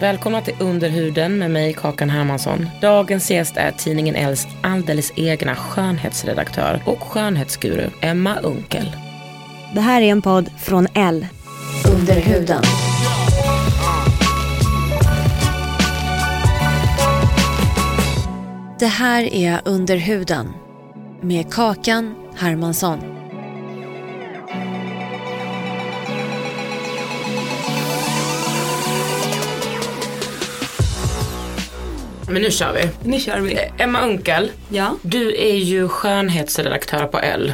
Välkomna till Underhuden med mig Kakan Hermansson. Dagens gäst är tidningen Älls alldeles egna skönhetsredaktör och skönhetsguru Emma Unkel. Det här är en podd från L. Under huden. Det här är Under huden med Kakan Hermansson. Men nu kör vi. Nu kör vi. Eh, Emma Unkel, Ja, du är ju skönhetsredaktör på L.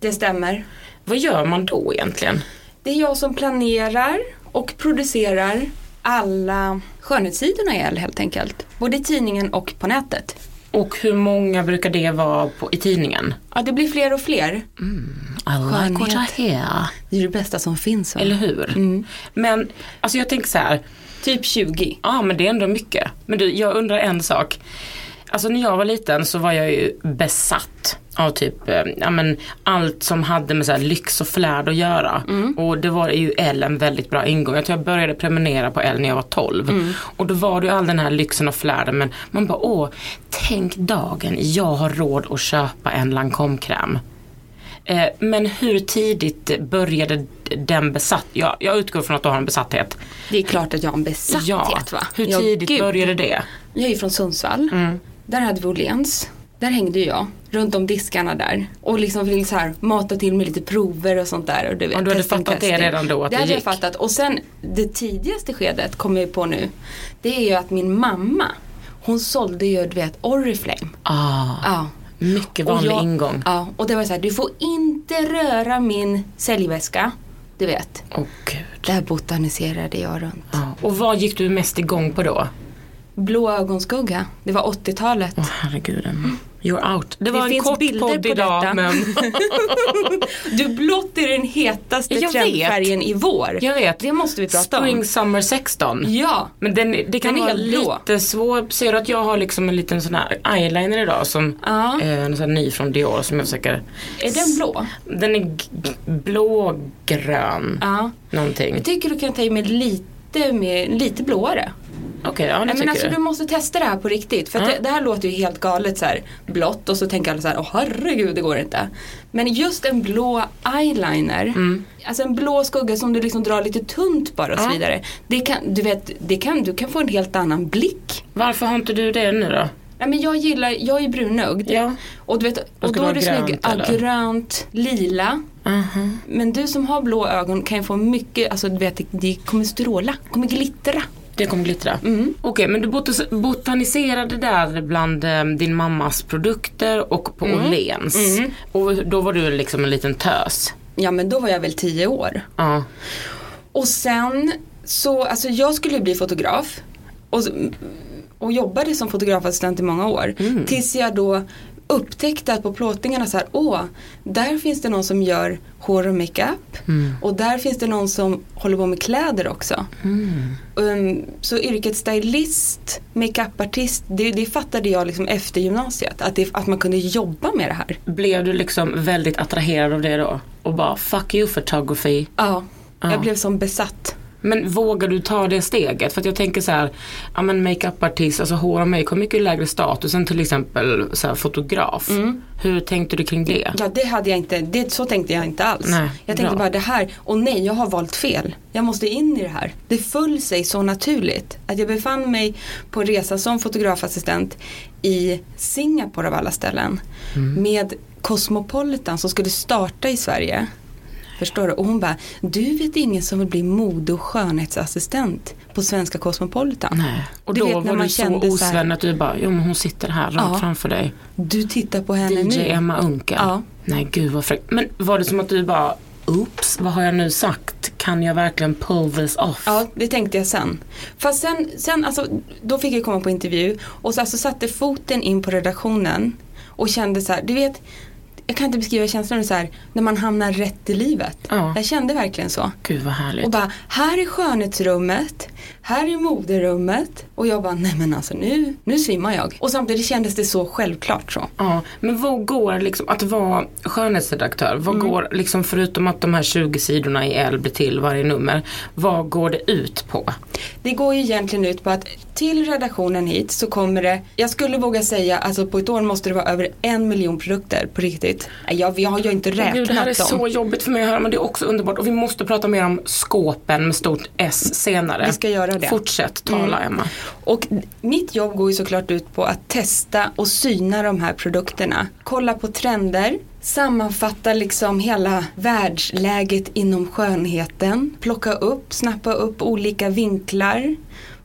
det stämmer. Vad gör man då egentligen? Det är jag som planerar och producerar alla skönhetssidorna i L helt enkelt. Både i tidningen och på nätet. Och hur många brukar det vara på, i tidningen? Ja, det blir fler och fler. I like what I hear. Det är det bästa som finns. Va? Eller hur? Men alltså jag tänker så här. Typ 20. Ja men det är ändå mycket. Men du, jag undrar en sak. Alltså när jag var liten så var jag ju besatt av typ, eh, ja men allt som hade med så här lyx och flärd att göra. Och det var ju L en väldigt bra ingång. Jag tror jag började prenumerera på L när jag var 12. Och då var det ju all den här lyxen och flärden men man bara åh, tänk dagen jag har råd att köpa en Lancome-kräm. Eh, men hur tidigt började den besatt? Ja, jag utgår från att du har en besatthet. Det är klart att jag har en besatthet Ja, va? hur Ja, tidigt gud. började det? Jag är ju från Sundsvall. Där hade vi Åhléns. Där hängde jag runt om diskarna där och liksom vill så här mata till med lite prover och sånt där. Och du vet, Ja, du hade testing, fattat det testing. redan då, att det det hade jag fattat. Och sen det tidigaste skedet kommer jag på nu. Det är ju att min mamma hon sålde ju du vet Oriflame. Ah, Ja. Mycket vanlig jag- ingång. Ja, och det var så här, du får inte röra min säljväska. Du vet. Åh gud. Där botaniserade jag runt. Ja. Och vad gick du mest igång på då? Blå ögonskugga. Det var 80-talet. Åh herregud Emma. You're out. Det var en finns kort bilder podd på idag detta. men Du blått är den hetaste Jag vet. trendfärgen i vår. jag vet. Det måste vi prata Spring om. Summer 16. Ja. Men den, det kan Den vara helt blå. lite svår. Ser du att jag har liksom en liten sån här eyeliner idag som Ja. eh, en sån här ny från Dior som jag försöker. Är den blå? Den är blågrön. Ja. Någonting. Jag tycker du kan ta i med lite, mer, lite blåare. Okej, ja det Nej, tycker men alltså du. du måste testa det här på riktigt. För Ja. det, det här låter ju helt galet så här blått och så tänker alla så här, åh herregud det går inte. Men just en blå eyeliner, alltså en blå skugga som du liksom drar lite tunt bara och så Ja. vidare. Det kan, du vet, det kan, du kan få en helt annan blick. Varför har inte du det nu då? Nej men jag gillar, jag är brunögd. Ja. Och, du vet, och då det är snygg, grönt, ja, eller? grönt, lila. Aha. Men du som har blå ögon kan ju få mycket, alltså du vet det, det kommer stråla, kommer glittra. Det kommer glittra. Mm. Okej, men du botas- botaniserade där bland eh, din mammas produkter och på Mm. Åhléns. Och då var du liksom en liten tös. Ja men då var jag väl tio år. Ja. Och sen så, alltså jag skulle bli fotograf. Och, och jobbade som fotografassistent i många år. Tills jag då upptäckte att på plåtningarna så här, åh, där finns det någon som gör hår och makeup. Och där finns det någon som håller på med kläder också. Um, så yrket stylist, makeupartist, det, det fattade jag liksom efter gymnasiet. Att, det, att man kunde jobba med det här. Blev du liksom väldigt attraherad av det då? Och bara fuck you photography. Ja, Ja. jag blev som besatt. Men vågar du ta det steget? För att jag tänker så här, ja men makeupartist, alltså hår och make har mycket lägre status än till exempel så här, fotograf. Mm. Hur tänkte du kring det? Ja det hade jag inte, det, så tänkte jag inte alls. Nej, jag tänkte bra. bara det här, och nej jag har valt fel. Jag måste in i det här. Det föll sig så naturligt. Att jag befann mig på en resa som fotografassistent i Singapore av alla ställen. Mm. Med Cosmopolitan som skulle starta i Sverige. Förstår du? Och hon bara, du vet ingen som vill bli mode och skönhetsassistent på svenska Cosmopolitan. Nej. Och Du då vet när var man du så osven att du bara, jo men hon sitter här rakt Ja. framför dig. Du tittar på henne DJ nu. Emma Unkel. Ja. Nej gud vad fräckt. Men var det som att du bara, oops, vad har jag nu sagt? Kan jag verkligen pull this off? Ja, det tänkte jag sen. Fast sen, sen alltså, då fick jag komma på intervju och så alltså, satte foten in på redaktionen och kände så här, du vet, jag kan inte beskriva känslan så här, när man hamnar rätt i livet. Ja. Jag kände verkligen så. Gud vad härligt. Och bara, här är skönhetsrummet, här är moderummet. Och jag bara, nej men alltså nu, nu svimmar jag. Och samtidigt kändes det så självklart så. Ja, men vad går liksom att vara skönhetsredaktör? Vad Mm. går liksom förutom att de här 20 sidorna i L blir till varje nummer. Vad går det ut på? Det går ju egentligen ut på att till redaktionen hit så kommer det, jag skulle våga säga, alltså på ett år måste det vara över en miljon produkter på riktigt. Jag, jag har ju inte räknat Gud, det här är dem. så jobbigt för mig att höra men det är också underbart. Och vi måste prata mer om skåpen med stort S senare. Vi ska göra det. Mm. Fortsätt tala Emma. Och mitt jobb går ju såklart ut på att testa och syna de här produkterna. Kolla på trender, sammanfatta liksom hela världsläget inom skönheten. Plocka upp, snappa upp olika vinklar.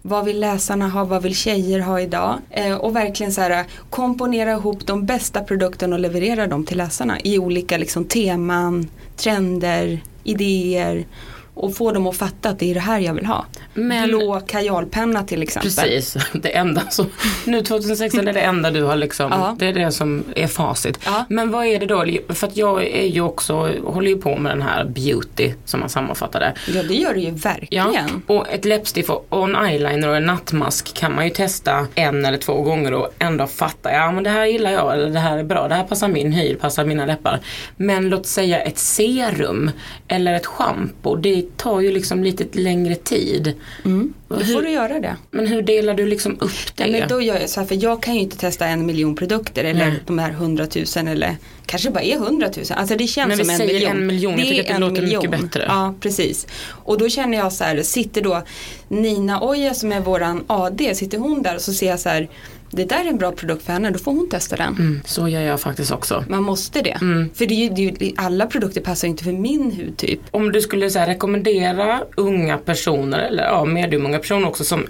Vad vill läsarna ha, vad vill tjejer ha idag? Eh, och verkligen så här komponera ihop de bästa produkterna och leverera dem till läsarna i olika liksom teman, trender, idéer. Och få dem att fatta att det är det här jag vill ha. Men- Blå kajalpenna till exempel. Precis, det enda som, nu 2016 är det enda du har liksom, Ja. det är det som är facit. Ja. Men vad är det då, för att jag är ju också, håller ju på med den här beauty som man sammanfattade. Ja det gör det ju verkligen. Ja, och ett läppstift och en eyeliner och en nattmask kan man ju testa en eller två gånger och ändå fatta, ja men det här gillar jag eller det här är bra, det här passar min hy, det passar mina läppar. Men låt säga ett serum eller ett schampo, det tar ju liksom lite längre tid. Då Hur- får du göra det. Men hur delar du liksom upp det? Ja, men då gör jag så här, för jag kan ju inte testa en miljon produkter eller Nej. de här hundratusen eller kanske bara är hundratusen. Alltså det känns som en miljon. en miljon, jag tycker att det en låter mycket bättre. Ja, precis. Och då känner jag så här, sitter då Nina Oja som är våran AD, sitter hon där och så ser jag så här, det där är en bra produkt för henne, då får hon testa den. Mm, så gör jag faktiskt också. Man måste det. Mm. För det är ju, det är ju, alla produkter passar inte för min hud typ. Om du skulle så här, rekommendera unga personer eller ja, mediumunga personer också som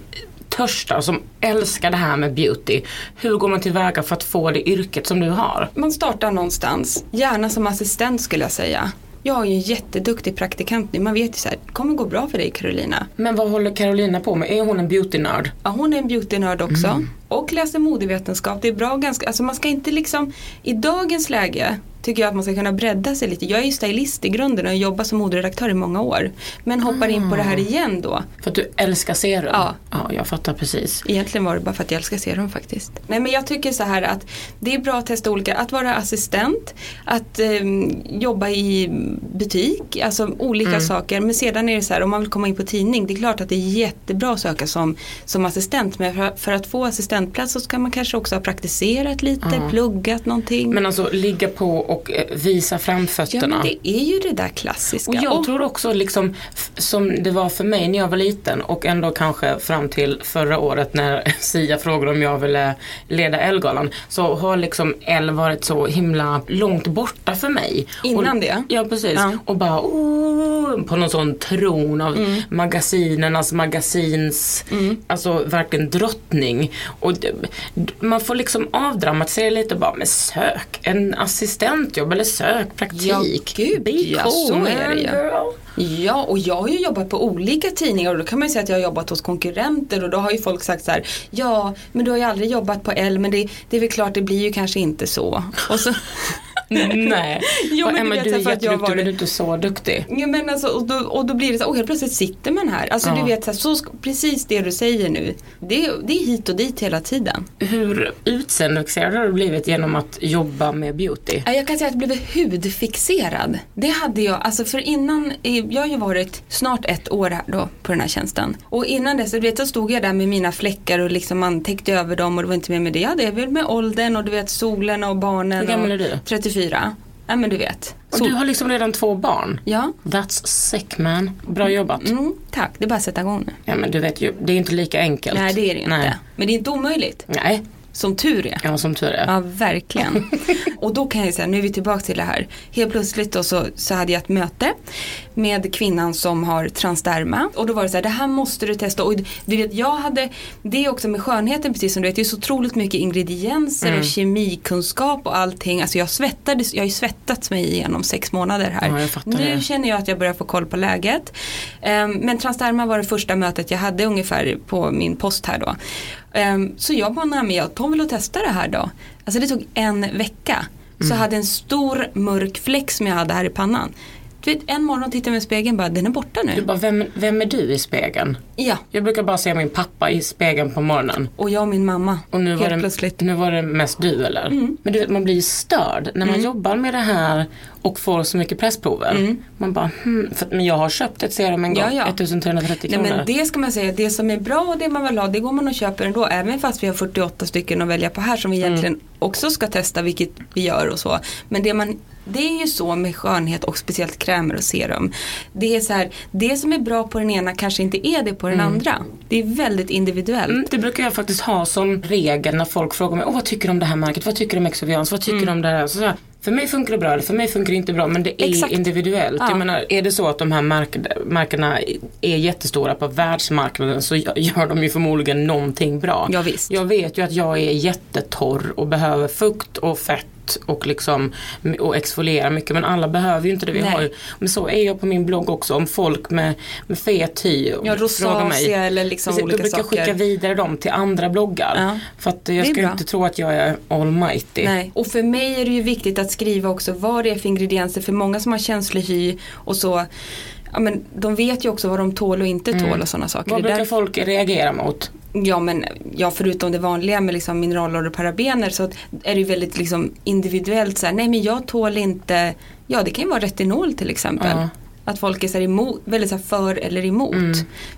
törstar, som älskar det här med beauty. Hur går man tillväga för att få det yrket som du har? Man startar någonstans, gärna som assistent skulle jag säga. Jag har ju en jätteduktig praktikant nu, man vet ju så här, det kommer gå bra för dig Carolina. Men vad håller Carolina på med? Är hon en beautynörd? Ja, hon är en beautynörd också. Och läser modevetenskap. Det är bra ganska, alltså man ska inte liksom, i dagens läge tycker jag att man ska kunna bredda sig lite. Jag är ju stylist i grunden och jobbar som moderedaktör i många år. Men hoppar in på det här igen då. För att du älskar serum? Ja. Ja, jag fattar precis. Egentligen var det bara för att jag älskar serum faktiskt. Nej men jag tycker så här att det är bra att testa olika, att vara assistent, att ehm, jobba i butik, alltså olika saker. Men sedan är det så här om man vill komma in på tidning, det är klart att det är jättebra att söka som, som assistent. Men för, för att få assistentplats så ska man kanske också ha praktiserat lite, pluggat någonting. Men alltså ligga på och eh, visa ja framfötterna. men det är ju det där klassiska. Och jag tror också liksom som det var för mig när jag var liten och ändå kanske fram till förra året när Sia frågade om jag ville leda Elgalan så har liksom El varit så himla långt borta för mig. Innan och, det? Ja precis. Ja. Och bara oh, på någon sån tron av Mm. magasinernas magasins, alltså verkligen drottning. Och man får liksom avdramatisera lite och bara, men sök en assistentjobb eller sök praktik. Ja, gud, Be ja, cool, så är det ju. Ja, och jag har ju jobbat på olika tidningar och då kan man ju säga att jag har jobbat hos konkurrenter och då har ju folk sagt så här Ja, men du har ju aldrig jobbat på L men det, det är väl klart det blir ju kanske inte så. Och så Nej. Jo, men du Emma vet, du är här, för att jag jätteduktig var- men du är inte så duktig. Ja men alltså och då, och då blir det så, och helt plötsligt sitter man här. Alltså Ja. du vet så, här, så precis det du säger nu. Det, det är hit och dit hela tiden. Hur utseendefixerad har du blivit genom att jobba med beauty? Ja, Jag kan säga att jag blev hudfixerad. Det hade jag, alltså för innan, jag har ju varit snart ett år här då på den här tjänsten. Och innan dess, du vet så stod jag där med mina fläckar och liksom man täckte över dem och det var inte mer med det. Jag hade väl med åldern och du vet solen och barnen. Hur gammal är du? 34. Ja men du vet. Och Sol- du har liksom redan två barn. Ja, That's sick man. Bra jobbat. mm, tack. Det är bara att sätta igång nu. Ja men du vet ju, det är inte lika enkelt. Nej det är det inte. Nej. Men det är inte omöjligt. Nej, Som tur är. ja som tur är. Ja, verkligen. och då kan jag säga, nu är vi tillbaka till det här. Helt plötsligt då så, så hade jag ett möte med kvinnan som har transderma. Och då var det så här, det här måste du testa. Och du vet, jag hade, det är också med skönheten precis som du vet, det är så otroligt mycket ingredienser Mm. och kemikunskap och allting. Alltså jag svettades, jag har ju svettats mig igenom sex månader här. Ja, nu det. känner jag att jag börjar få koll på läget. Ehm, men transderma var det första mötet jag hade ungefär på min post här då. Ehm, så jag men jag tar väl och testar det här då. Alltså det tog en vecka. Så Mm. jag hade en stor mörk fläck som jag hade här i pannan. Du vet, en morgon tittade jag mig i spegeln bara, den är borta Du nu. bara, vem, vem är du i spegeln? Ja, Jag brukar bara se min pappa i spegeln på morgonen. och jag och min mamma. Och nu var, helt det, plötsligt. nu var det mest du eller? Men du vet man blir ju störd när man jobbar med det här och får så mycket pressprover. Man bara, hmm, för, att- men jag har köpt ett serum en gång, Ja, ja. 1330 Nej kronor. men det ska man säga, det som är bra och det man vill ha det går man och köper ändå. Även fast vi har 48 stycken att välja på här som vi egentligen också ska testa vilket vi gör och så. Men det, man, det är ju så med skönhet och speciellt krämer och serum. Det är så här, det som är bra på den ena kanske inte är det på den andra. Det är väldigt individuellt. Mm, det brukar jag faktiskt ha som regel när folk frågar mig, Åh, vad tycker du om det här märket, vad tycker du om Exovians, vad tycker du om det här? Så så här för mig funkar det bra, eller för mig funkar det inte bra, men det är Exakt. individuellt. Ja. Jag menar, är det så att de här märk- märkena är jättestora på världsmarknaden så gör de ju förmodligen någonting bra. Ja, visst. Jag vet ju att jag är jättetorr och behöver fukt och fett och liksom och exfoliera mycket men alla behöver ju inte det. Vi Nej. har ju, men så är jag på min blogg också om folk med, med fet hy Ja, frågar mig. eller liksom Precis, olika då brukar jag skicka vidare dem till andra bloggar. Ja. För att jag ska bra. inte tro att jag är almighty. Nej. Och för mig är det ju viktigt att skriva också vad det är för ingredienser. För många som har känslig hy och så, ja men de vet ju också vad de tål och inte tål och sådana saker. Vad brukar därför- folk reagera mot? Ja men ja, förutom det vanliga med liksom mineraler och parabener så är det ju väldigt liksom individuellt så här, nej men jag tål inte, ja det kan ju vara retinol till exempel. Ja. Att folk är så emot, väldigt så för eller emot. Mm.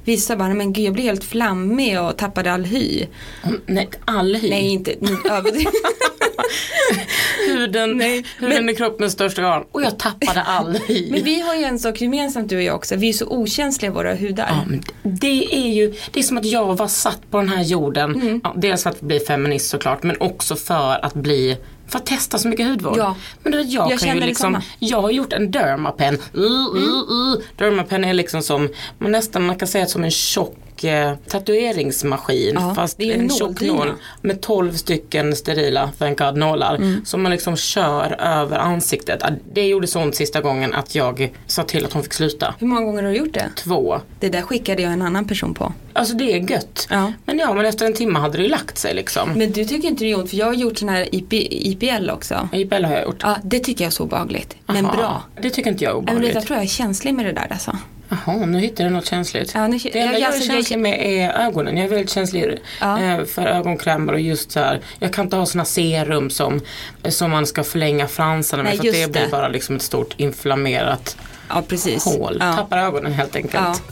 Vissa bara, men gud jag blir helt flammig och tappade all hy. Om- Nej, all hy. Nej inte överdrivet. Huden, Nej, huden men- är kroppens största organ. Och jag tappade all hy. men vi har ju en sak gemensamt du och jag också, vi är så okänsliga i våra hudar. Ja, men det är ju, det är som att jag var satt på den här jorden. Mm. Ja, dels för att bli feminist såklart men också för att bli för att testa så mycket hudvård. Ja. Men vet, jag, Jag kan ju liksom, jag har gjort en dermapen. Uh, uh, uh. Dermapen är liksom som, man nästan man kan säga som en tjock eh, tatueringsmaskin. Ja, fast det är en tjock nål med 12 stycken sterila, thank God, nålar. Mm. Som man liksom kör över ansiktet. Det gjorde så ont sista gången att jag sa till att hon fick sluta. Hur många gånger har du gjort det? Två. Det där skickade jag en annan person på. Alltså det är gött. Ja. Men ja, men efter en timme hade det ju lagt sig liksom. Men du tycker inte det är ont för jag har gjort sån här IP, IPL också. IPL har jag gjort. Ja, det tycker jag är så obehagligt. Men Aha. bra. Det tycker inte jag är obehagligt. jag tror jag är känslig med det där alltså. Jaha, nu hittar du något känsligt. Ja, nu- det enda jag- jag, är känslig med är ögonen. Jag är väldigt känslig Ja. eh, för ögonkrämer och just så här. Jag kan inte ha såna serum som, som man ska förlänga fransarna med Nej, för det just blir det. bara liksom ett stort inflammerat Ja, precis. hål. Ja. Tappar ögonen helt enkelt.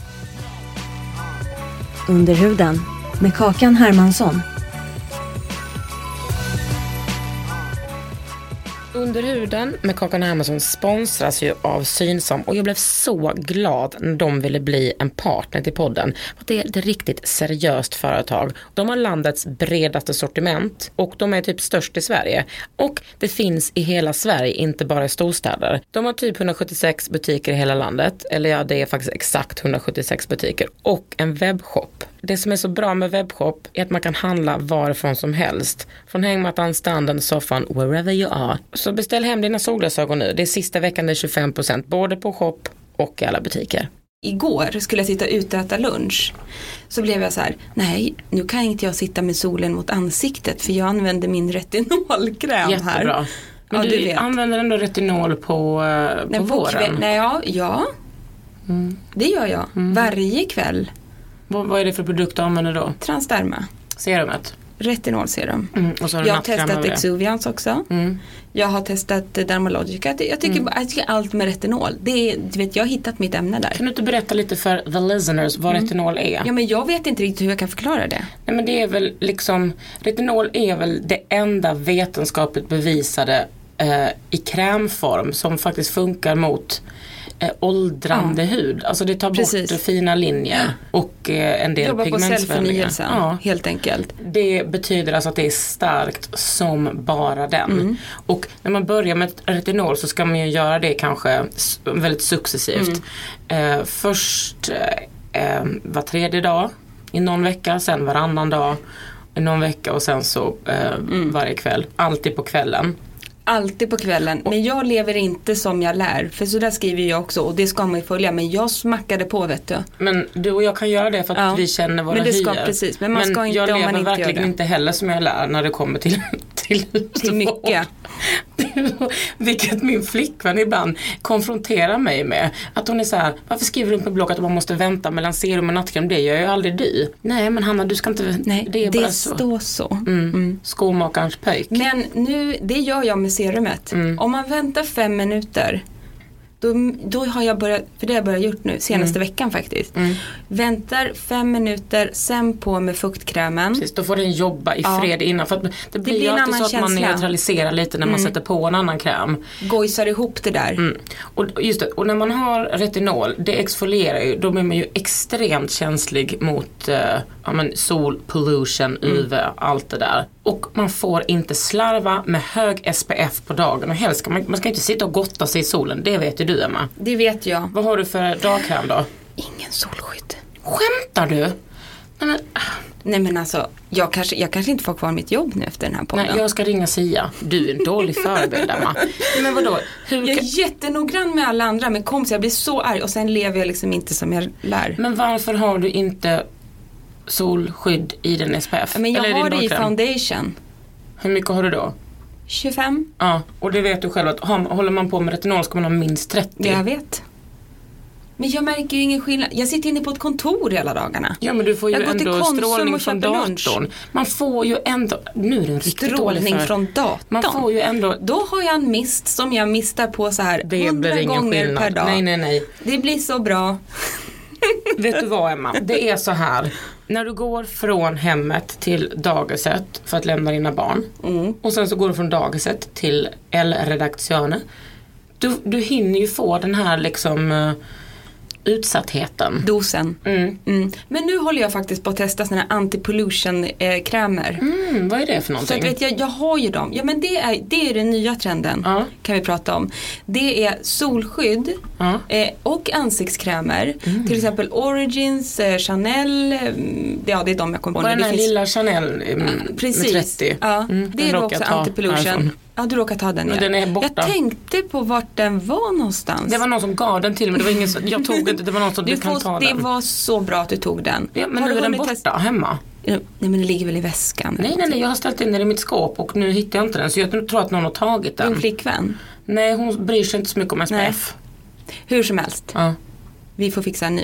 Under huden med Kakan Hermansson. Under huden med Kakan Hermansson sponsras ju av Synsam och jag blev så glad när de ville bli en partner till podden. Det är ett riktigt seriöst företag. De har landets bredaste sortiment och de är typ störst i Sverige. Och det finns i hela Sverige, inte bara i storstäder. De har typ 176 butiker i hela landet, eller ja det är faktiskt exakt 176 butiker och en webbshop. Det som är så bra med webbshop är att man kan handla varifrån som helst. Från hängmattan, standen, soffan, wherever you are. Så beställ hem dina solglasögon nu. Det är sista veckan, det är 25% både på shop och i alla butiker. Igår skulle jag sitta ute och äta lunch. Så blev jag så här, nej nu kan inte jag sitta med solen mot ansiktet för jag använder min retinolkräm här. Jättebra. Men ja, du, du vet. använder ändå retinol på, eh, på Nej, våren? kväll, nej, ja, ja. det gör jag. Varje kväll. Vad, vad är det för produkt du använder då? Transderma. Serumet? Retinolserum. Mm. Jag har testat. Exuvians också. Mm. Jag har testat eh, Dermalogica. Jag tycker, bara- jag tycker allt med retinol. Det är, du vet, jag har hittat mitt ämne där. Kan du inte berätta lite för the listeners vad retinol är? Ja men jag vet inte riktigt hur jag kan förklara det. Nej men det är väl liksom, retinol är väl det enda vetenskapligt bevisade eh, i krämform som faktiskt funkar mot eh, åldrande hud. Alltså det tar bort Precis. fina linjer och eh, en del Jobba på cellförnyelsen Ja. helt enkelt. Det betyder alltså att det är starkt som bara den. Mm. Och när man börjar med retinol så ska man ju göra det kanske väldigt successivt. Mm. Eh, först eh, eh, var tredje dag i någon vecka, sen varannan dag i någon vecka och sen så eh, Mm. varje kväll. Alltid på kvällen. Alltid på kvällen. Men jag lever inte som jag lär. För så där skriver jag också och det ska man ju följa. Men jag smackade på vet du. Men du och jag kan göra det för att Ja. vi känner våra Men det ska- hyer. precis, men man ska inte jag lever inte verkligen det. inte heller som jag lär när det kommer till till, Till mycket. Vilket min flickvän ibland konfronterar mig med. Att hon är så här, varför skriver du på blogg att man måste vänta mellan serum och nattkräm? Det gör ju aldrig du. Nej men Hanna du ska inte, Nej, det är det bara så. står så. Mm. Skomakarens pöjk. Men nu, det gör jag med serumet. Mm. Om man väntar fem minuter då, då har jag börjat, för det har jag börjat gjort nu, senaste Mm. veckan faktiskt. Väntar fem minuter, sen på med fuktkrämen. Precis, då får den jobba i Ja. fred innan. För att det blir, blir alltid så att man känsla. neutraliserar lite när man sätter på en annan kräm. Gojsar ihop det där. Mm. Och just det, och när man har retinol, det exfolierar ju, då blir man ju extremt känslig mot eh, ja, sol, pollution, UV, allt det där. Och man får inte slarva med hög SPF på dagen och helst ska man, man ska inte sitta och gotta sig i solen, det vet ju du Emma. Det vet jag. Vad har du för dagkräm då? Ingen solskydd. Skämtar du? Nej, men, ah, Nej men alltså, jag kanske, jag kanske inte får kvar mitt jobb nu efter den här podden. nej, jag ska ringa Sia. Du är en dålig förebild Emma. Men vadå? Hur Jag är jättenoggrann med alla andra med kompisar, jag blir så arg och sen lever jag liksom inte som jag lär. men varför har du inte solskydd i din SPF? Men jag Eller har det i foundation. Hur mycket har du då? 25, Ja, och det vet du själv att håller man på med retinol ska man ha minst 30. jag vet. Men jag märker ju ingen skillnad. Jag sitter inne på ett kontor hela dagarna. Ja men du får ju Jag ändå strålning från köper lunch. datorn. Man får ju ändå, nu är det en riktigt Strålning för- från datorn. Man får ju ändå, Då har jag en mist som jag mistar på så här det 100 blir ingen gånger skillnad. per dag. Nej nej nej. Det blir så bra. Vet du vad Emma, det är så här. När du går från hemmet till dagiset för att lämna dina barn Mm. och sen så går du från dagiset till L-redaktionen. Du, du hinner ju få den här liksom eh, utsattheten. Dosen. Mm. Mm. Men nu håller jag faktiskt på att testa såna här anti-pollution eh, krämer. Mm, vad är det för Så någonting? att, vet jag, jag har ju dem. Ja men det är, det är den nya trenden. Ja. Kan vi prata om. Det är solskydd Ja. eh, och ansiktskrämer. Mm. Till exempel Origins, eh, Chanel. Mm, ja det är de jag kommer Och på nu. den här finns- lilla Chanel mm, Precis. med 30. Ja, det är då också anti-pollution. Ja du råkar ta den ja. den är borta. Jag tänkte på vart den var någonstans. Det var någon som gav den till mig, det var ingen som, jag tog inte, det var någon som du, du kan får, ta det den. var så bra att du tog den. Ja, men Har nu är den borta testa- hemma. Nej men den ligger väl i väskan? Nej nej nej, jag har ställt in den i mitt skåp och nu hittar jag inte den så jag tror att någon har tagit Din den. flickvän? Nej hon bryr sig inte så mycket om SPF. Hur som helst, Ja. vi får fixa en ny.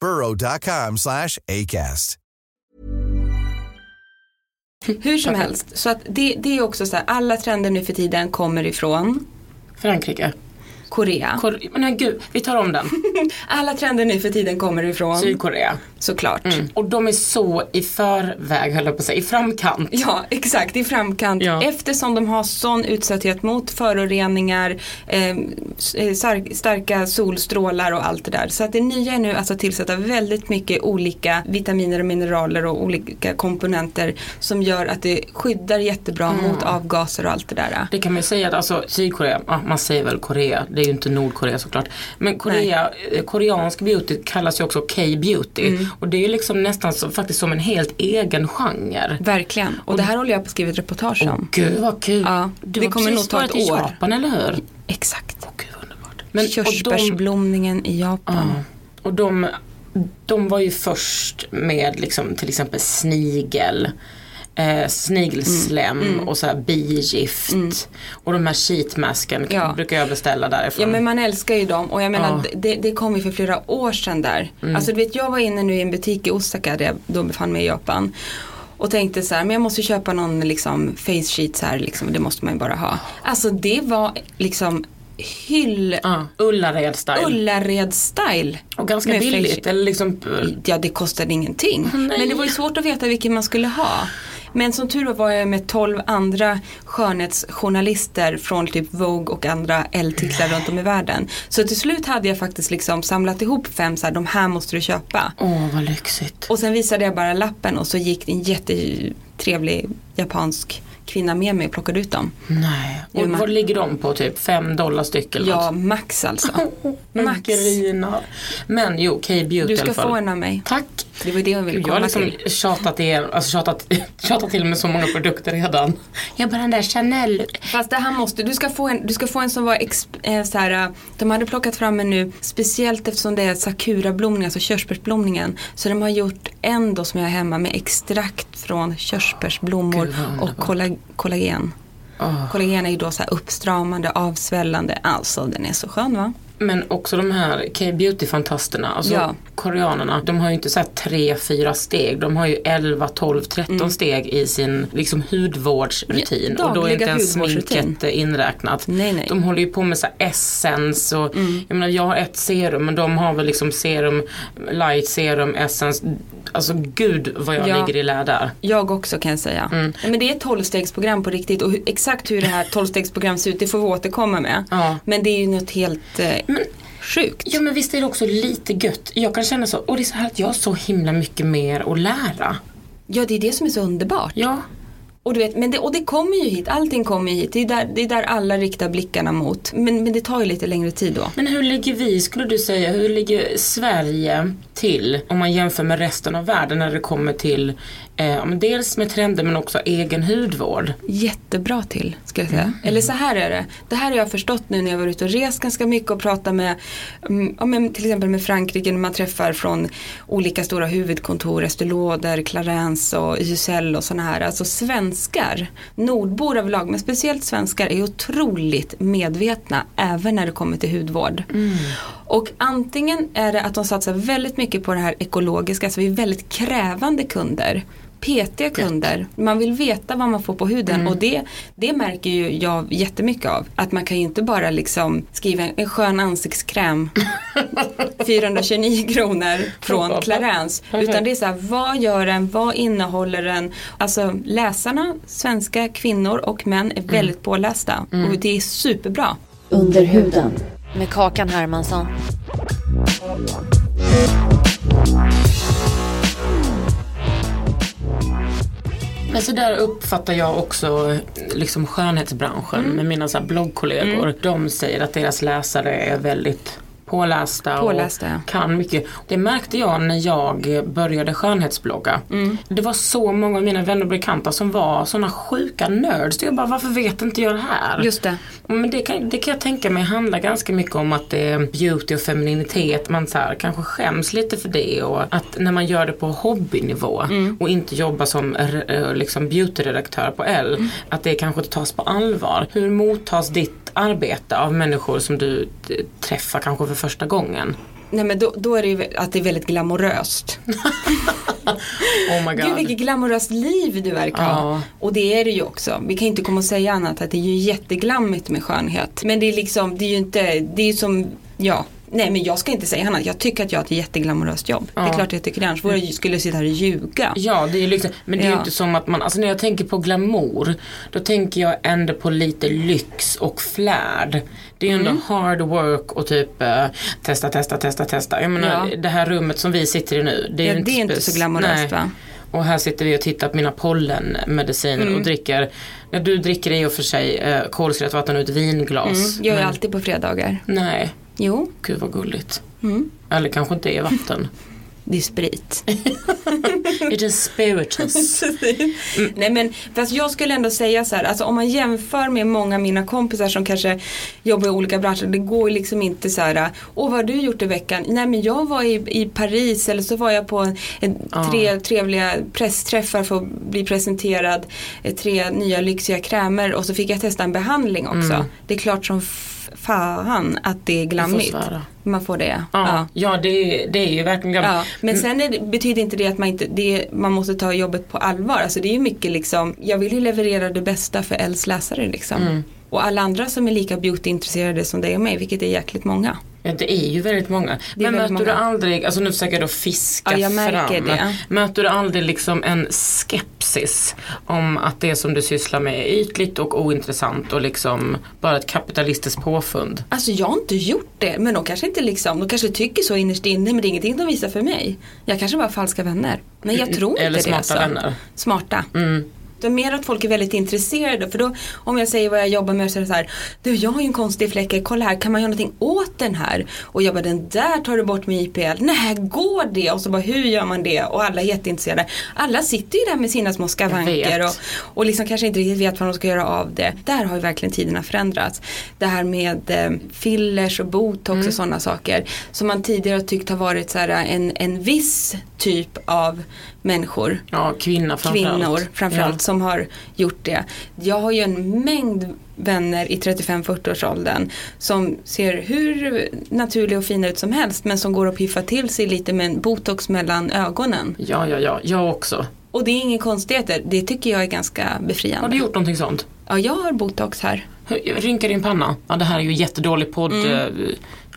burrow.com slash ACAST. Hur som helst, så att det, det är också så här, alla trender nu för tiden kommer ifrån Frankrike. Korea. Kor- men nej, gud, vi tar om den. Alla trender nu för tiden kommer ifrån, Sydkorea. såklart. Mm. Och de är så i förväg höll jag på att säga, i framkant. Ja, exakt i framkant. Ja. Eftersom de har sån utsatthet mot föroreningar, eh, eh, stark, starka solstrålar och allt det där. Så att det nya är nu alltså att tillsätta väldigt mycket olika vitaminer och mineraler och olika komponenter som gör att det skyddar jättebra Mm. mot avgaser och allt det där. Det kan man ju säga att alltså Sydkorea, man säger väl Korea, det är ju inte Nordkorea såklart. Men Korea, koreansk beauty kallas ju också K-beauty. Mm. Och det är ju liksom nästan så, faktiskt som en helt egen genre. Verkligen. Och det här håller jag på att skriva ett reportage Åh om. gud vad kul. Ja, du det har kommer nog ta ett i år. Japan eller hur? Exakt. Åh gud underbart. Men, och de, Körsbärsblomningen i Japan. ja, och de, de var ju först med liksom, till exempel snigel. Eh, snigelslem Mm. och så här bigift. Och de här sheetmasken Ja. brukar jag beställa därifrån. Ja men man älskar ju dem och jag menar Ja. Mm. det, det kom ju för flera år sedan där. Alltså du vet jag var inne nu i en butik i Osaka där jag då befann mig i Japan. Och tänkte så här, men jag måste köpa någon liksom face sheet så här liksom, det måste man ju bara ha. Alltså det var liksom hyll Ja, Ullared-style. Ullared-style. och ganska med face billigt. Eller liksom, Ja det kostade ingenting. Nej. Men det var ju svårt att veta vilken man skulle ha. Men som tur var var jag med 12 andra skönhetsjournalister från typ Vogue och andra L-titlar runt om i världen. Så till slut hade jag faktiskt liksom samlat ihop fem så här, de här måste du köpa. åh vad lyxigt. Och sen visade jag bara lappen och så gick en jättetrevlig japansk kvinna med mig och plockade ut dem. Nej. Och men- vad ligger de på? Typ 5 dollar styck eller Ja, något? max alltså. Max. Men jo, K-beauty Du i ska alla fall. få en av mig. Tack. Det var det jag ville Gud, jag har komma liksom till. tjatat, igen, alltså tjatat, tjatat till med så många produkter redan. Jag bara den där Chanel. Fast det här måste, du ska få en, du ska få en som var, exp, eh, så här, de hade plockat fram en nu, speciellt eftersom det är sakurablomning, alltså körsbärsblomningen. Så de har gjort en då som jag har hemma med extrakt från körsbärsblommor Gud, och kollag, kollagen. Åh. Kollagen är ju då så här uppstramande, avsvällande, alltså den är så skön va? Men också de här K-beauty-fantasterna, alltså Ja. koreanerna, de har ju inte så tre, fyra steg. De har ju 11, 12, 13 steg i sin liksom hudvårdsrutin. Ja, och då är inte ens sminket eh, inräknat. Nej, nej. De håller ju på med så här essence och jag menar jag har ett serum men de har väl liksom serum, light serum, essence. Alltså gud vad jag Ja. ligger i lä där. Jag också kan jag säga. Mm. Men det är ett tolvstegsprogram på riktigt och exakt hur det här tolvstegsprogrammet ser ut det får vi återkomma med. Ja. Men det är ju något helt eh, Men- sjukt. Ja men visst är det också lite gött. Jag kan känna så, och det är så här att jag har så himla mycket mer att lära. Ja det är det som är så underbart. Ja, Och, du vet, men det, och det kommer ju hit, allting kommer ju hit. Det är där, det är där alla riktar blickarna mot. Men, men det tar ju lite längre tid då. Men hur ligger vi, skulle du säga, hur ligger Sverige till om man jämför med resten av världen när det kommer till eh, dels med trender men också egen hudvård? Jättebra till, ska jag säga. Eller så här är det. Det här har jag förstått nu när jag varit ute och rest ganska mycket och pratat med, mm, ja, men till exempel med Frankrike när man träffar från olika stora huvudkontor, Estée Lauder, Clarins och YSL och sådana här. Alltså svenskar, nordbor överlag, men speciellt svenskar är otroligt medvetna även när det kommer till hudvård. Och antingen är det att de satsar väldigt mycket på det här ekologiska, alltså vi är väldigt krävande kunder. Petiga kunder. Man vill veta vad man får på huden och det, det märker ju jag jättemycket av. Att man kan ju inte bara liksom skriva en, skön ansiktskräm 429 kronor från Clarins. Utan det är så här, vad gör den, vad innehåller den? Alltså läsarna, svenska kvinnor och män är väldigt pålästa och det är superbra. Under huden med Kakan Hermansson. Men så där uppfattar jag också liksom skönhetsbranschen med mina så här bloggkollegor. De säger att deras läsare är väldigt pålästa, Pålästa, ja. och kan mycket. Det märkte jag när jag började skönhetsblogga. Det var så många av mina vänner och bekanta som var sådana sjuka nerds. Jag bara, varför vet inte jag det här? Just det. Men det kan, det kan jag tänka mig handlar ganska mycket om att det är beauty och femininitet. Man så här, kanske skäms lite för det och att när man gör det på hobbynivå och inte jobbar som eh, liksom beautyredaktör på L. Att det kanske inte tas på allvar. Hur mottas ditt arbete av människor som du eh, träffar kanske för första gången? Nej men då, då är det ju att det är väldigt glamoröst. Oh my Gud god. vilket glamoröst liv du verkar ha. Ja. Och det är det ju också. Vi kan inte komma och säga annat att det är ju jätteglammigt med skönhet. Men det är liksom, det är ju inte, det är ju som, ja. Nej men jag ska inte säga annat. Jag tycker att jag har ett jätteglamoröst jobb. Det är Ja. klart jag tycker det. Annars vore skulle jag sitta här och ljuga. Ja, det är ju liksom, men det är ju Ja. inte som att man, alltså när jag tänker på glamour, då tänker jag ändå på lite lyx och flärd. Det är ju ändå Mm. hard work och typ eh, testa, testa, testa, testa. Jag menar Ja. det här rummet som vi sitter i nu, det är Ja, ju inte, det är inte så glamoröst, va? Och här sitter vi och tittar på mina pollenmediciner Mm. och dricker, när du dricker i och för sig eh, kolsyrat vatten ur ett vinglas. Mm. Jag är men- alltid på fredagar. Nej, Jo, gud vad gulligt. Mm. Eller kanske inte är vatten. det är sprit. It is spiritus. Nej men fast jag skulle ändå säga så här, alltså om man jämför med många av mina kompisar som kanske jobbar i olika branscher, det går ju liksom inte så här, åh vad har du gjort i veckan? Nej men jag var i, i Paris eller så var jag på en, Ja. tre trevliga pressträffar för att bli presenterad eh, tre nya lyxiga krämer och så fick jag testa en behandling också. Mm. Det är klart som fan att det är glammigt. Man får det. Ja, ja det, är, det är ju verkligen glamour. Ja, men sen är det, betyder inte det att man inte, det, man måste ta jobbet på allvar. Alltså det är ju mycket liksom, jag vill ju leverera det bästa för Els läsare liksom. Mm. Och alla andra som är lika beautyintresserade som dig och mig, vilket är jäkligt många. Ja, det är ju väldigt många. Men möter du många. aldrig, alltså nu försöker jag då fiska Ja, jag märker fram. det. Möter du aldrig liksom en skepsis om att det som du sysslar med är ytligt och ointressant och liksom bara ett kapitalistiskt påfund? Alltså jag har inte gjort det, men de kanske inte liksom, de kanske tycker så innerst inne, men det är ingenting de visar för mig. Jag kanske bara har falska vänner. Nej jag tror inte Eller det. smarta alltså. vänner. Smarta. Mm. Det är mer att folk är väldigt intresserade för då om jag säger vad jag jobbar med så är det så här Du jag har ju en konstig fläck, kolla här kan man göra någonting åt den här? Och jag bara den där tar du bort med IPL, nej går det? Och så bara hur gör man det? Och alla är jätteintresserade. Alla sitter ju där med sina små skavanker och, och liksom kanske inte riktigt vet vad de ska göra av det. Där har ju verkligen tiderna förändrats. Det här med eh, fillers och botox Mm. och sådana saker som man tidigare har tyckt har varit så här en, en viss typ av människor Ja, kvinna framförallt. kvinnor framförallt Ja. som har gjort det. Jag har ju en mängd vänner i 35-40-årsåldern som ser hur naturliga och fina ut som helst men som går och piffar till sig lite med en botox mellan ögonen. Ja, ja, ja, jag också. Och det är inga konstigheter, det tycker jag är ganska befriande. Har du gjort någonting sånt? Ja, jag har botox här. Rynkar din panna? Ja, det här är ju jättedålig podd. Mm.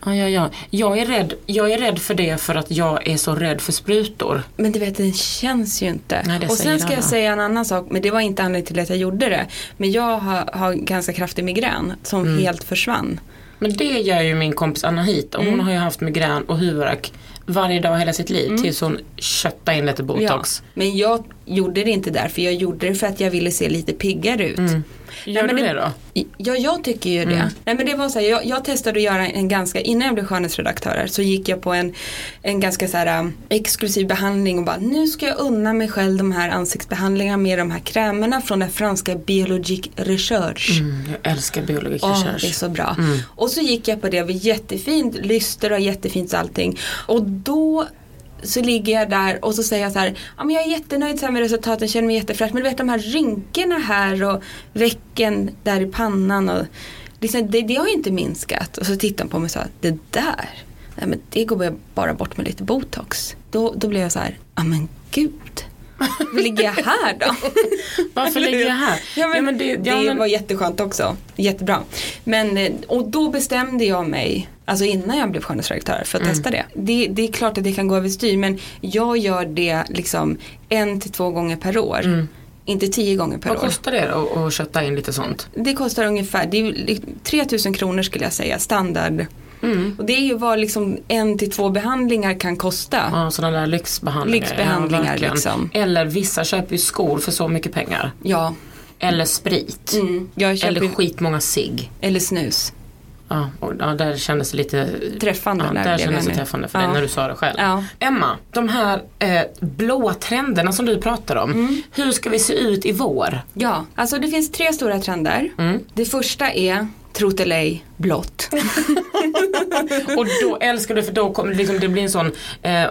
Ja, ja, ja. Jag är, rädd, jag är rädd för det för att jag är så rädd för sprutor. Men du vet, den känns ju inte. Nej, och sen ska jag säga en annan sak, men det var inte anledningen till att jag gjorde det. Men jag har, har ganska kraftig migrän som Mm. helt försvann. Men det gör ju min kompis Anna hit och hon Mm. har ju haft migrän och huvudvärk varje dag hela sitt liv tills hon köttade in lite botox. Ja, men jag gjorde det inte därför. Jag gjorde det för att jag ville se lite piggare ut. Gör men du det- det då? Ja, jag tycker ju det. Nej, men det var så här, jag, jag testade att göra en ganska, innan jag blev skönhetsredaktör här, så gick jag på en, en ganska så här um, exklusiv behandling och bara nu ska jag unna mig själv de här ansiktsbehandlingarna med de här krämerna från den franska Biologique Recherche. Mm, jag älskar biologi Åh, research. det är så bra. Och så gick jag på det, det var jättefint, lyster och jättefint allting. Och då så ligger jag där och så säger jag så här, ja men jag är jättenöjd så med resultaten, känner mig jättefräsch. Men du vet de här rynkorna här och vecken där i pannan och liksom, det, det har ju inte minskat. Och så tittar han på mig och sa, det där, nej men det går bara bort med lite botox. Då, då blev jag så här, ja men gud. Ligger jag här då? Varför ligger jag här? Ja, men, Ja, men det- det, ja, men- var jätteskönt också. Jättebra. Men, eh, och då bestämde jag mig, alltså innan jag blev skönhetsredaktör för att Mm. testa det. det. Det är klart att det kan gå överstyr men jag gör det liksom en till två gånger per år. Inte tio gånger per Mm. Vad år. kostar det då att kötta in lite sånt? Det kostar ungefär, det är ju li- 3000 kronor skulle jag säga, standard. Mm. Och det är ju vad liksom en till två behandlingar kan kosta. Ja, sådana där lyxbehandlingar. Lyxbehandlingar, ja, liksom. Eller vissa köper ju skor för så mycket pengar. Ja, Eller sprit. mm. köper, Eller eller, skitmånga cigg. snus. Ja, och ja, där kändes det lite Träffande, Ja, där där kändes det träffande för Ja. dig när du sa det själv. Ja. Emma, de här eh, blåa trenderna som du pratar om. Mm. Hur ska vi se ut i vår? Ja, alltså det finns tre stora trender. Mm. Det första är, trot eller ej, blått. Och då älskar du för då kommer det liksom, det blir en sån eh,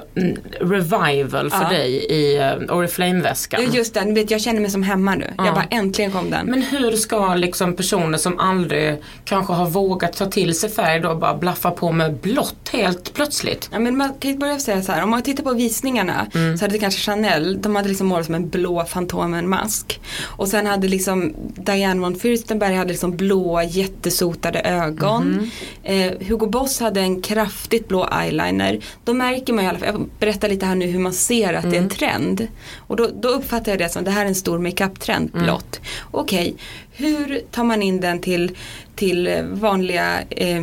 revival för Ja. dig i eh, Oriflame-väskan. Ja, Just det, vet, jag känner mig som hemma nu. Ja. Jag bara äntligen kom den. Men hur ska liksom personer som aldrig kanske har vågat ta till sig färg då bara blaffa på med blått helt plötsligt? Ja, men man kan ju börja säga så här, om man tittar på visningarna Mm. så hade det kanske Chanel, de hade liksom målat som en blå Fantomen-mask. Och sen hade liksom Diane von Fürstenberg hade liksom blå jättesotade ögon. Mhm. Eh, Hugo Boss hade en kraftigt blå eyeliner. Då märker man i alla fall, jag berättar lite här nu hur man ser att det är Mm. en trend. Och då, då uppfattar jag det som, det här är en stor makeup-trend, Mm. blått. Okej, hur tar man in den till, till vanliga eh,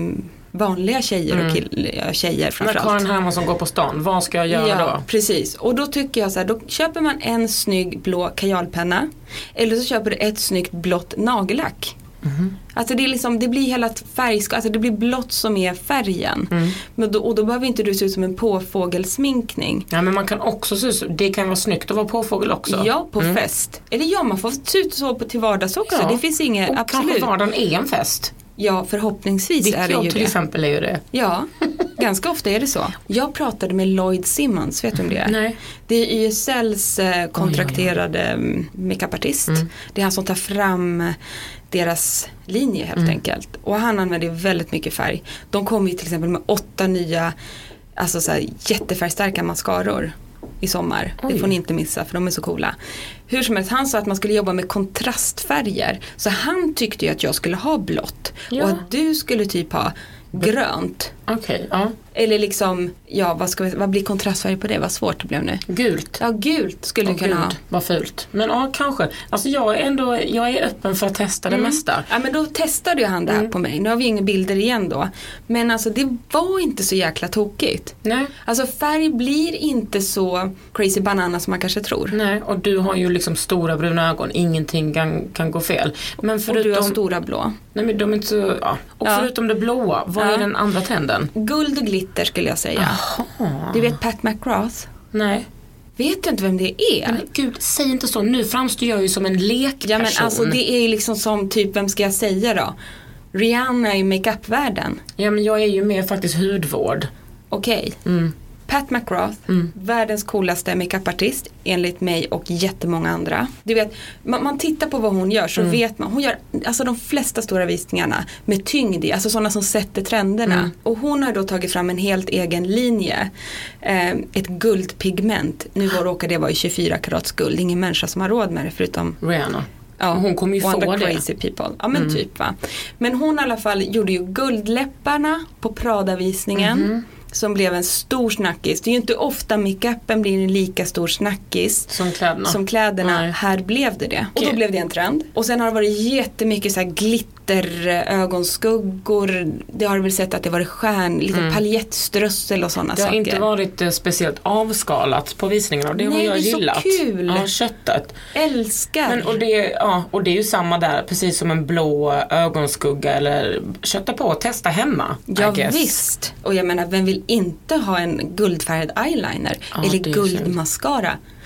vanliga tjejer och kill, ja, tjejer framförallt. Karin Hermansson går på stan, vad ska jag göra Ja, då? precis. Och då tycker jag så här, då köper man en snygg blå kajalpenna. Eller så köper du ett snyggt blått nagellack. Mhm. Alltså det, är liksom, det blir hela färgskala, alltså det blir blått som är färgen. Mm. Men då, och då behöver inte du se ut som en påfågelsminkning. Ja men man kan också se ut- det kan vara snyggt att vara påfågel också. Ja, på fest. Eller ja, man får se ut så på, till vardags också. Ja. Det finns inget, och absolut. kanske vardagen är en fest. Ja, förhoppningsvis Ditt är det ju till det. exempel är ju det. Ja, ganska ofta är det så. Jag pratade med Lloyd Simmons, vet du om det är? Nej. Det är YSLs eh, kontrakterade mm, makeupartist. Mm. Det är han som tar fram deras linje helt Mm. enkelt. Och han använder väldigt mycket färg. De kommer ju till exempel med åtta nya alltså så här, jättefärgstarka mascaror i sommar. Det Oj. får ni inte missa för de är så coola. Hur som helst, han sa att man skulle jobba med kontrastfärger. Så han tyckte ju att jag skulle ha blått. Ja. Och att du skulle typ ha grönt. Okej, ja. Eller liksom, ja vad, ska vi, vad blir kontrastfärg på det? Vad svårt det blev nu. Gult. Ja, gult skulle du kunna ha. gud, vad fult. Men ja, kanske. Alltså jag är ändå, jag är öppen för att testa det mesta. Ja men då testade ju han det här Mm. på mig. Nu har vi inga bilder igen då. Men alltså det var inte så jäkla tokigt. Nej. Alltså färg blir inte så crazy banana som man kanske tror. Nej, och du har ju liksom stora bruna ögon, ingenting kan, kan gå fel. Men Och du har förutom, stora blå. nej men de är inte så, ja. Och Ja. förutom det blåa, vad Ja. är den andra trenden? Guld och glitter skulle jag säga. Du vet Pat McGrath? Nej. Vet du inte vem det är? Men gud, säg inte så. Nu framstår jag ju som en lekperson. Ja men alltså det är ju liksom som typ, vem ska jag säga då? Rihanna i makeupvärlden. Ja men jag är ju mer faktiskt hudvård. Okej. Mm. Pat McGrath, världens coolaste makeupartist enligt mig och jättemånga andra. Du vet, man, man tittar på vad hon gör så Mm. vet man, hon gör alltså de flesta stora visningarna med tyngd i, alltså sådana som sätter trenderna. Mm. Och hon har då tagit fram en helt egen linje, eh, ett guldpigment. Nu råkar det vara i 24 karats guld, ingen människa som har råd med det förutom Rihanna. Ja, hon kommer ju få det. Mm. crazy people. Ja men typ va. Men hon i alla fall gjorde ju guldläpparna på Prada-visningen. Mhm. Som blev en stor snackis. Det är ju inte ofta makeupen blir en lika stor snackis. Som kläderna. Som kläderna. Här blev det det. Och då blev det en trend. Och sen har det varit jättemycket så här glitter, eh, ögonskuggor. Det har du väl sett att det varit stjärn, lite paljettströssel och sådana Mm. Det har saker. inte varit eh, speciellt avskalat på visningarna och det har Nej, jag det är så gillat. kul. Ja, köttet. Älskar. Men, och, det, ja, och det är ju samma där, precis som en blå ögonskugga eller kötta på och testa hemma. Ja visst. Och jag menar, vem vill inte ha en guldfärgad eyeliner? Ja, eller det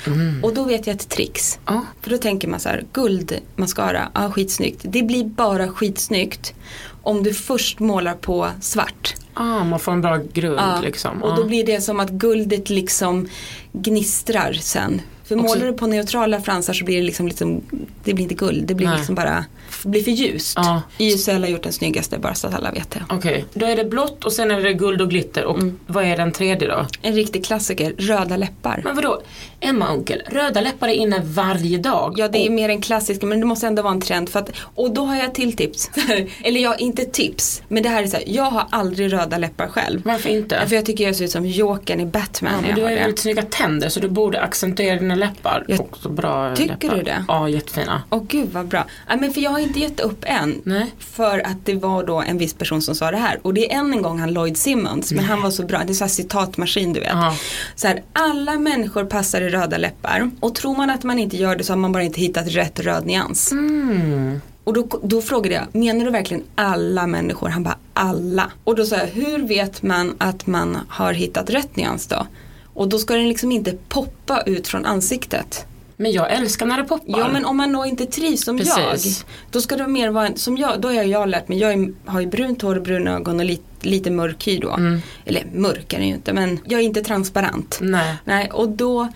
guldmascara? Och då vet jag ett trix. Ja. För då tänker man så här, guldmascara, ja skitsnyggt. Det blir bara skitsnyggt om du först målar på svart. Ah, man får en bra grund Ja, liksom. Och då blir det som att guldet liksom gnistrar sen. För målar du på neutrala fransar så blir det liksom, liksom det blir inte guld, det blir Nej. liksom bara, blir för ljust. Ja. YSL har gjort den snyggaste bara så att alla vet det. Okej, då är det blått och sen är det guld och glitter och Mm. vad är den tredje då? En riktig klassiker, röda läppar. Men vadå, Emma Onkel, röda läppar är inne varje dag. Ja det är Och- mer en klassisk men det måste ändå vara en trend för att, och då har jag ett till tips. Eller ja, inte tips. Men det här är så här, jag har aldrig röda läppar själv. Varför inte? För jag tycker jag ser ut som Jokern i Batman Ja, men du har ju väldigt snygga tänder så du borde accentuera dina läppar. Jag- Också bra Tycker läppar. du det? Ja, jättefina. Åh gud vad bra. Ja, men för jag har inte gett upp än. Nej. För att det var då en viss person som sa det här. Och det är än en gång han Lloyd Simmons. Men han var så bra. Det är så här citatmaskin du vet. Aha. Så här, alla människor passar i röda läppar. Och tror man att man inte gör det så har man bara inte hittat rätt röd nyans. Mm. Och då, då frågade jag, menar du verkligen alla människor? Han bara, alla. Och då sa jag, hur vet man att man har hittat rätt nyans då? Och då ska den liksom inte poppa ut från ansiktet. Men jag älskar när det poppar. Ja men om man då inte trivs som Precis. jag. Då ska det mer vara som jag. Då har jag lärt mig. Jag är, har ju brunt hår och bruna ögon och lite, lite mörk hy då. Mm. Eller mörk är det ju inte men jag är inte transparent. Nej. Nej och då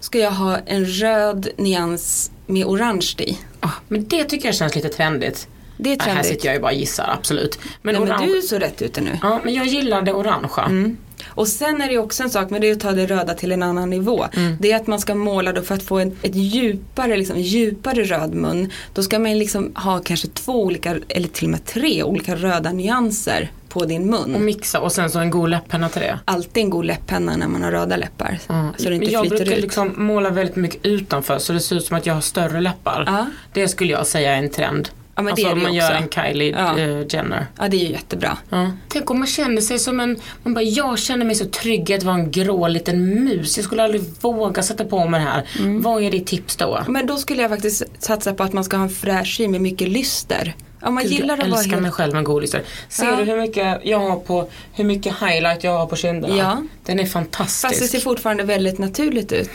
ska jag ha en röd nyans med orange i. Ah, men det tycker jag känns lite trendigt. Det är här trendigt. sitter jag ju bara och gissar, absolut. Men, Nej, men orange... du är så rätt ute nu. Ja, men jag gillar det orangea. Och sen är det också en sak, men det är att ta det röda till en annan nivå. Mm. Det är att man ska måla då för att få en, ett djupare, liksom, djupare röd mun. Då ska man liksom ha kanske två olika, eller till och med tre olika röda nyanser på din mun. Och mixa och sen så en god läppenna till det. Alltid en god läppenna när man har röda läppar. Mm. Så det inte jag brukar ut. liksom måla väldigt mycket utanför så det ser ut som att jag har större läppar. Ja. Det skulle jag säga är en trend. Ja, men det alltså om man också. gör en Kylie Ja. eh, Jenner. Ja det är ju jättebra. Ja. Tänk om man känner sig som en, man bara, jag känner mig så trygg att vara en grå liten mus. Jag skulle aldrig våga sätta på mig det här. Mm. Vad är ditt tips då? Men då skulle jag faktiskt satsa på att man ska ha en fräsch hy med mycket lyster. Om man gillar jag att vara älskar helt... mig själv med godisar. Ser Ja. du hur mycket jag har på, hur mycket highlight jag har på kinderna? Ja. Den är Fast det fantastisk. ser fortfarande väldigt naturligt ut.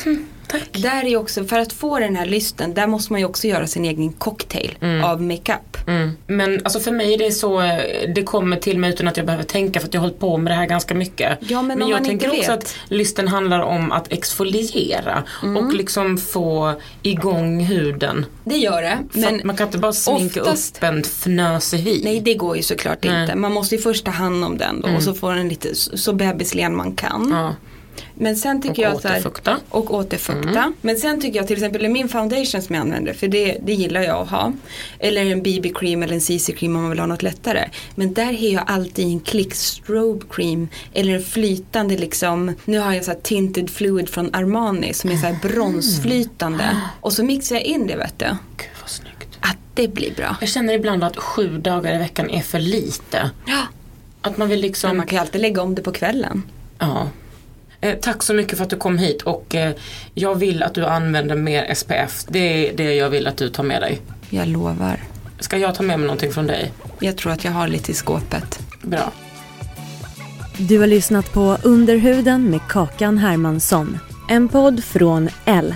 Tack. Där är också, för att få den här lysten, där måste man ju också göra sin egen cocktail av makeup. Mm. Men alltså för mig det är så, det kommer till mig utan att jag behöver tänka för att jag har hållit på med det här ganska mycket. Ja, men om jag tänker också vet. att lysten handlar om att exfoliera och liksom få igång huden. Det gör det. Men Men man kan inte bara sminka oftast- upp en fnösig hy. nej det går ju såklart Nej. inte. Man måste ju först ta hand om den då och så får den lite så bebislen man kan. Ja. Men sen tycker Och jag så här, återfukta. Och återfukta. Men sen tycker jag till exempel min foundation som jag använder, för det, det gillar jag att ha. Eller en BB-cream eller en CC-cream om man vill ha något lättare. Men där har jag alltid en klick strobe cream. Eller en flytande liksom, nu har jag så här tinted fluid från Armani som är så här bronsflytande. Och så mixar jag in det vet du. Gud vad snyggt. Att det blir bra. Jag känner ibland att sju dagar i veckan är för lite. Ja. Att man vill liksom Men man kan ju alltid lägga om det på kvällen. Ja. Eh, tack så mycket för att du kom hit och eh, jag vill att du använder mer SPF. Det är det jag vill att du tar med dig. Jag lovar. Ska jag ta med mig någonting från dig? Jag tror att jag har lite i skåpet. Bra. Du har lyssnat på Underhuden med Kakan Hermansson. En podd från L.